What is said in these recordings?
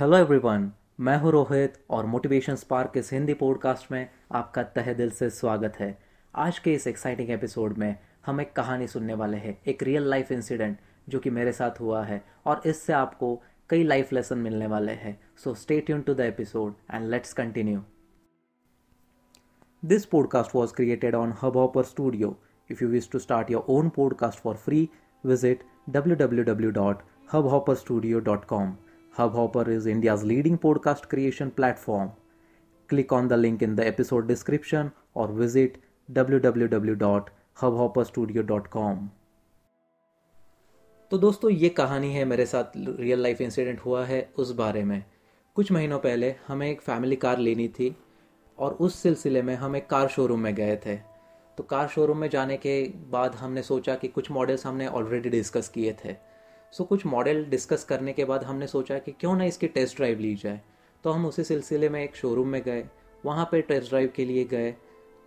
Hello everyone मैं हूँ रोहित और मोटिवेशन स्पार्क इस हिंदी पॉडकास्ट में आपका तहे दिल से स्वागत है। आज के इस एक्साइटिंग एपिसोड में हम एक कहानी सुनने वाले हैं, एक रियल लाइफ इंसिडेंट जो कि मेरे साथ हुआ है और इससे आपको कई लाइफ लेसन मिलने वाले हैं। So stay tune to the episode and let's continue this podcast was created on Hubhopper studio if you wish to start your own podcast for free visit www.hubhopperstudio.com Hubhopper is India's leading podcast creation platform. Click on the link in the episode description or visit www.hubhopperstudio.com. तो दोस्तों ये कहानी है मेरे साथ real life incident हुआ है उस बारे में कुछ महीनों पहले हमें एक फैमिली कार लेनी थी और उस सिलसिले में हम एक कार शोरूम में गए थे तो कार शोरूम में जाने के बाद हमने सोचा कि कुछ मॉडल्स हमने ऑलरेडी डिस्कस किए थे सो कुछ मॉडल डिस्कस करने के बाद हमने सोचा कि क्यों ना इसकी टेस्ट ड्राइव ली जाए। तो हम उसी सिलसिले में एक शोरूम में गए, वहाँ पे टेस्ट ड्राइव के लिए गए।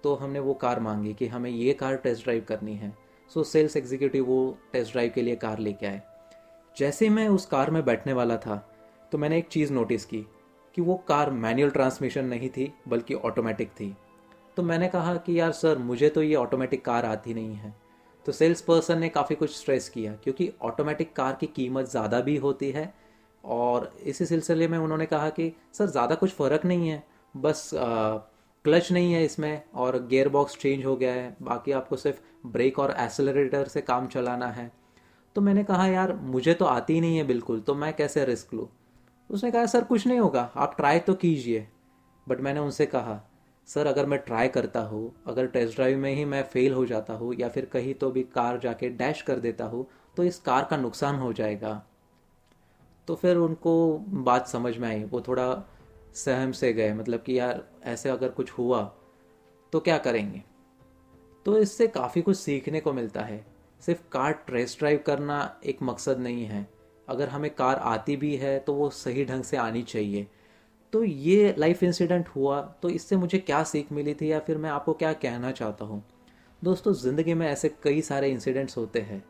तो हमने वो कार मांगी कि हमें ये कार टेस्ट ड्राइव करनी है। सो सेल्स एग्जीक्यूटिव वो टेस्ट ड्राइव के लिए कार लेके आए। जैसे मैं उस कार में बैठने वाला था तो मैंने एक चीज़ नोटिस की कि वो कार मैनुअल ट्रांसमिशन नहीं थी, बल्कि ऑटोमेटिक थी। तो मैंने कहा कि यार, सर, मुझे तो ये ऑटोमेटिक कार आती नहीं है। तो सेल्स पर्सन ने काफ़ी कुछ स्ट्रेस किया, क्योंकि ऑटोमेटिक कार की कीमत ज़्यादा भी होती है और इसी सिलसिले में उन्होंने कहा कि, सर, ज़्यादा कुछ फ़र्क नहीं है, बस क्लच नहीं है इसमें और गेयर बॉक्स चेंज हो गया है, बाकी आपको सिर्फ़ ब्रेक और एसलरेटर से काम चलाना है। तो मैंने कहा, यार, मुझे तो आती नहीं है बिल्कुल तो मैं कैसे रिस्क लूँ? उसने कहा, सर, कुछ नहीं होगा, आप ट्राई तो कीजिए। बट मैंने उनसे कहा सर, अगर मैं ट्राई करता हूँ, अगर टेस्ट ड्राइव में ही मैं फेल हो जाता हूँ, या फिर कहीं तो भी कार जाके डैश कर देता हूँ तो इस कार का नुकसान हो जाएगा। तो फिर उनको बात समझ में आई, वो थोड़ा सहम से गए मतलब कि यार, ऐसे अगर कुछ हुआ तो क्या करेंगे? तो इससे काफ़ी कुछ सीखने को मिलता है। सिर्फ़ कार टेस्ट ड्राइव करना एक मकसद नहीं है। अगर हमें कार आती भी है तो वो सही ढंग से आनी चाहिए। तो ये लाइफ इंसिडेंट हुआ तो इससे मुझे क्या सीख मिली थी या फिर मैं आपको क्या कहना चाहता हूँ? दोस्तों, ज़िंदगी में ऐसे कई सारे इंसिडेंट्स होते हैं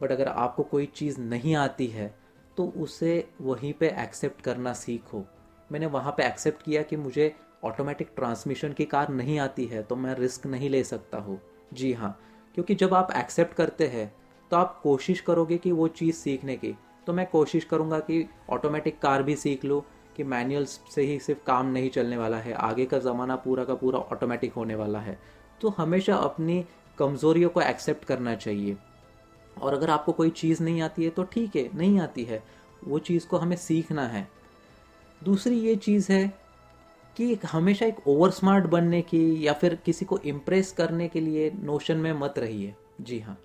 बट अगर आपको कोई चीज़ नहीं आती है तो उसे वहीं पे एक्सेप्ट करना सीखो। मैंने वहाँ पे एक्सेप्ट किया कि मुझे ऑटोमेटिक ट्रांसमिशन की कार नहीं आती है तो मैं रिस्क नहीं ले सकता हूँ। जी हाँ क्योंकि जब आप एक्सेप्ट करते हैं तो आप कोशिश करोगे कि वो चीज़ सीखने की तो मैं कोशिश करूँगा कि ऑटोमेटिक कार भी सीख लूँ कि मैनुअल से ही सिर्फ़ काम नहीं चलने वाला है, आगे का ज़माना पूरा का पूरा ऑटोमेटिक होने वाला है। तो हमेशा अपनी कमज़ोरियों को एक्सेप्ट करना चाहिए। और अगर आपको कोई चीज़ नहीं आती है तो ठीक है, नहीं आती है, वो चीज़ को हमें सीखना है। दूसरी ये चीज़ है कि हमेशा एक ओवर स्मार्ट बनने की या फिर किसी को इम्प्रेस करने के लिए नोशन में मत रहिए। जी हाँ।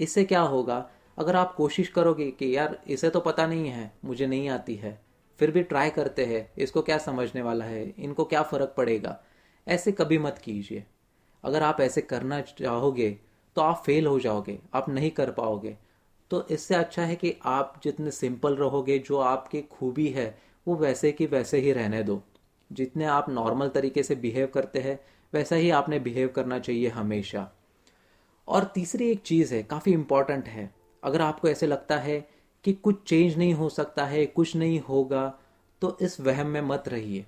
इससे क्या होगा? अगर आप कोशिश करोगे कि यार, इसे तो पता नहीं है, मुझे नहीं आती है फिर भी ट्राई करते हैं, इसको क्या समझने वाला है, इनको क्या फ़र्क पड़ेगा? ऐसे कभी मत कीजिए। अगर आप ऐसे करना चाहोगे तो आप फेल हो जाओगे, आप नहीं कर पाओगे। तो इससे अच्छा है कि आप जितने सिंपल रहोगे, जो आपकी खूबी है, वो वैसे की वैसे ही रहने दो। जितने आप नॉर्मल तरीके से बिहेव करते हैं, वैसा ही आपने बिहेव करना चाहिए हमेशा। और तीसरी एक चीज़ है, काफ़ी इंपॉर्टेंट है। अगर आपको ऐसे लगता है कि कुछ चेंज नहीं हो सकता है, कुछ नहीं होगा तो इस वहम में मत रहिए।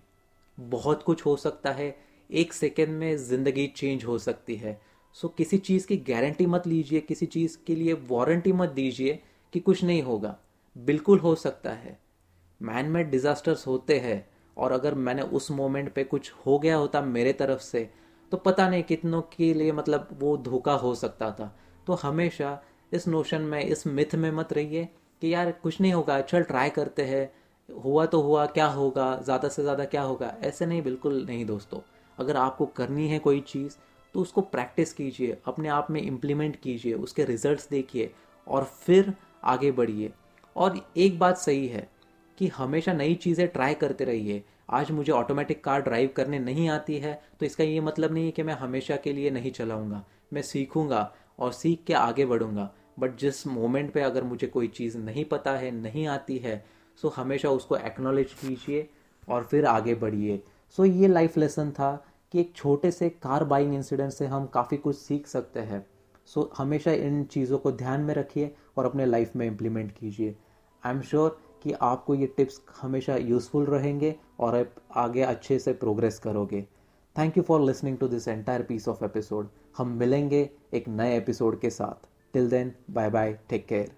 बहुत कुछ हो सकता है, एक सेकेंड में ज़िंदगी चेंज हो सकती है। सो किसी चीज़ की गारंटी मत लीजिए, किसी चीज़ के लिए वारंटी मत दीजिए कि कुछ नहीं होगा। बिल्कुल हो सकता है। मैन मेड डिज़ास्टर्स होते हैं, और अगर मैंने उस मोमेंट पे कुछ हो गया होता मेरे तरफ़ से तो पता नहीं कितनों के लिए मतलब वो धोखा हो सकता था। तो हमेशा इस नोशन में, इस मिथ में मत रहिए। कि यार कुछ नहीं होगा, चल ट्राई करते हैं। हुआ तो हुआ, क्या होगा, ज़्यादा से ज़्यादा क्या होगा? ऐसे नहीं, बिल्कुल नहीं दोस्तों। अगर आपको करनी है कोई चीज़ तो उसको प्रैक्टिस कीजिए, अपने आप में इम्प्लीमेंट कीजिए, उसके रिजल्ट्स देखिए, और फिर आगे बढ़िए। और एक बात सही है कि हमेशा नई चीज़ें ट्राई करते रहिए। आज मुझे ऑटोमेटिक कार ड्राइव करने नहीं आती है तो इसका ये मतलब नहीं है कि मैं हमेशा के लिए नहीं चलाऊँगा। मैं सीखूँगा और सीख के आगे बढ़ूँगा। बट जिस मोमेंट पे अगर मुझे कोई चीज़ नहीं पता है, नहीं आती है सो हमेशा उसको एक्नॉलेज कीजिए और फिर आगे बढ़िए। सो ये लाइफ लेसन था कि एक छोटे से कार बाइंग इंसिडेंट से हम काफ़ी कुछ सीख सकते हैं। सो हमेशा इन चीज़ों को ध्यान में रखिए और अपने लाइफ में इम्प्लीमेंट कीजिए। आई एम श्योर कि आपको ये टिप्स हमेशा यूज़फुल रहेंगे और आप आगे अच्छे से प्रोग्रेस करोगे। Thank you for listening to this entire piece of episode हम मिलेंगे एक नए एपिसोड के साथ। Till then, bye bye, take care.